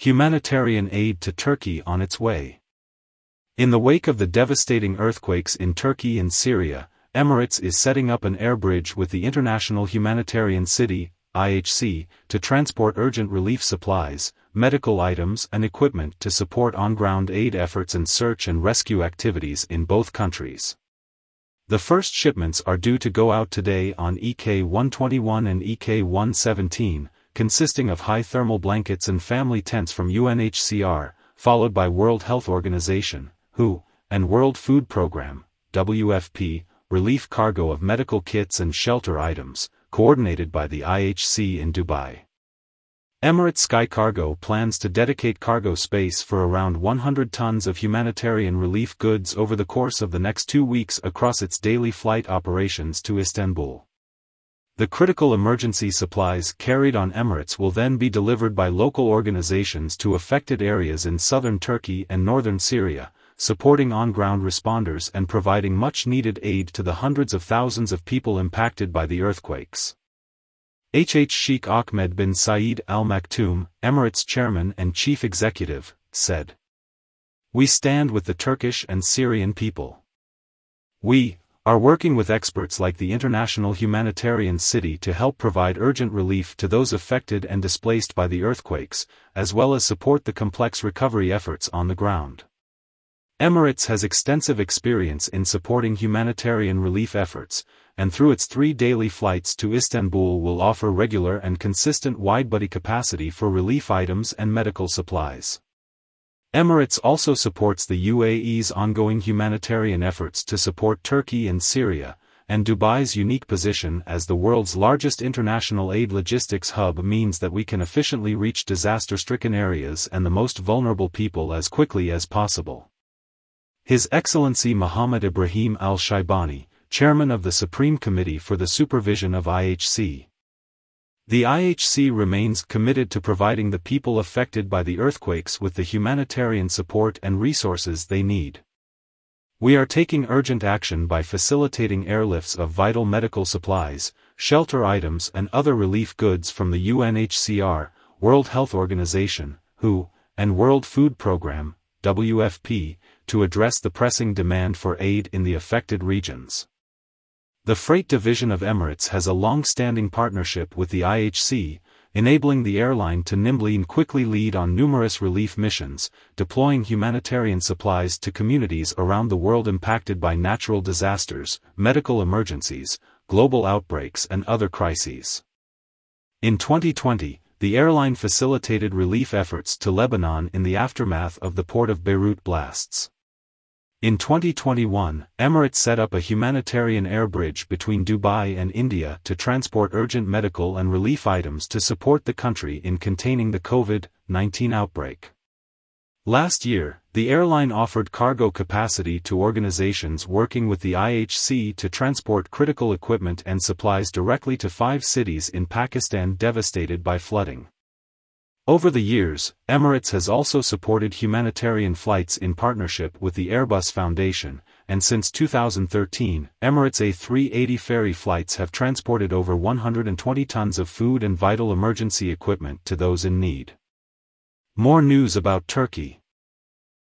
Humanitarian aid to Turkey on its way. In the wake of the devastating earthquakes in Turkey and Syria, Emirates is setting up an air bridge with the International Humanitarian City, IHC, to transport urgent relief supplies, medical items and equipment to support on-ground aid efforts and search and rescue activities in both countries. The first shipments are due to go out today on EK-121 and EK-117, consisting of high thermal blankets and family tents from UNHCR, followed by World Health Organization, WHO, and World Food Programme, WFP, relief cargo of medical kits and shelter items, coordinated by the IHC in Dubai. Emirates SkyCargo plans to dedicate cargo space for around 100 tons of humanitarian relief goods over the course of the next two weeks across its daily flight operations to Istanbul. The critical emergency supplies carried on Emirates will then be delivered by local organizations to affected areas in southern Turkey and northern Syria, supporting on-ground responders and providing much-needed aid to the hundreds of thousands of people impacted by the earthquakes. HH Sheikh Ahmed bin Saeed Al Maktoum, Emirates chairman and chief executive, said. We stand with the Turkish and Syrian people. We, are working with experts like the International Humanitarian City to help provide urgent relief to those affected and displaced by the earthquakes, as well as support the complex recovery efforts on the ground. Emirates has extensive experience in supporting humanitarian relief efforts, and through its three daily flights to Istanbul will offer regular and consistent widebody capacity for relief items and medical supplies. Emirates also supports the UAE's ongoing humanitarian efforts to support Turkey and Syria, and Dubai's unique position as the world's largest international aid logistics hub means that we can efficiently reach disaster-stricken areas and the most vulnerable people as quickly as possible. His Excellency Mohammed Ibrahim al-Shaibani, Chairman of the Supreme Committee for the Supervision of IHC, the IHC remains committed to providing the people affected by the earthquakes with the humanitarian support and resources they need. We are taking urgent action by facilitating airlifts of vital medical supplies, shelter items and other relief goods from the UNHCR, World Health Organization, WHO, and World Food Programme, WFP, to address the pressing demand for aid in the affected regions. The freight division of Emirates has a long-standing partnership with the IHC, enabling the airline to nimbly and quickly lead on numerous relief missions, deploying humanitarian supplies to communities around the world impacted by natural disasters, medical emergencies, global outbreaks and other crises. In 2020, the airline facilitated relief efforts to Lebanon in the aftermath of the port of Beirut blasts. In 2021, Emirates set up a humanitarian air bridge between Dubai and India to transport urgent medical and relief items to support the country in containing the COVID-19 outbreak. Last year, the airline offered cargo capacity to organizations working with the IHC to transport critical equipment and supplies directly to five cities in Pakistan devastated by flooding. Over the years, Emirates has also supported humanitarian flights in partnership with the Airbus Foundation, and since 2013, Emirates A380 ferry flights have transported over 120 tons of food and vital emergency equipment to those in need. More news about Turkey.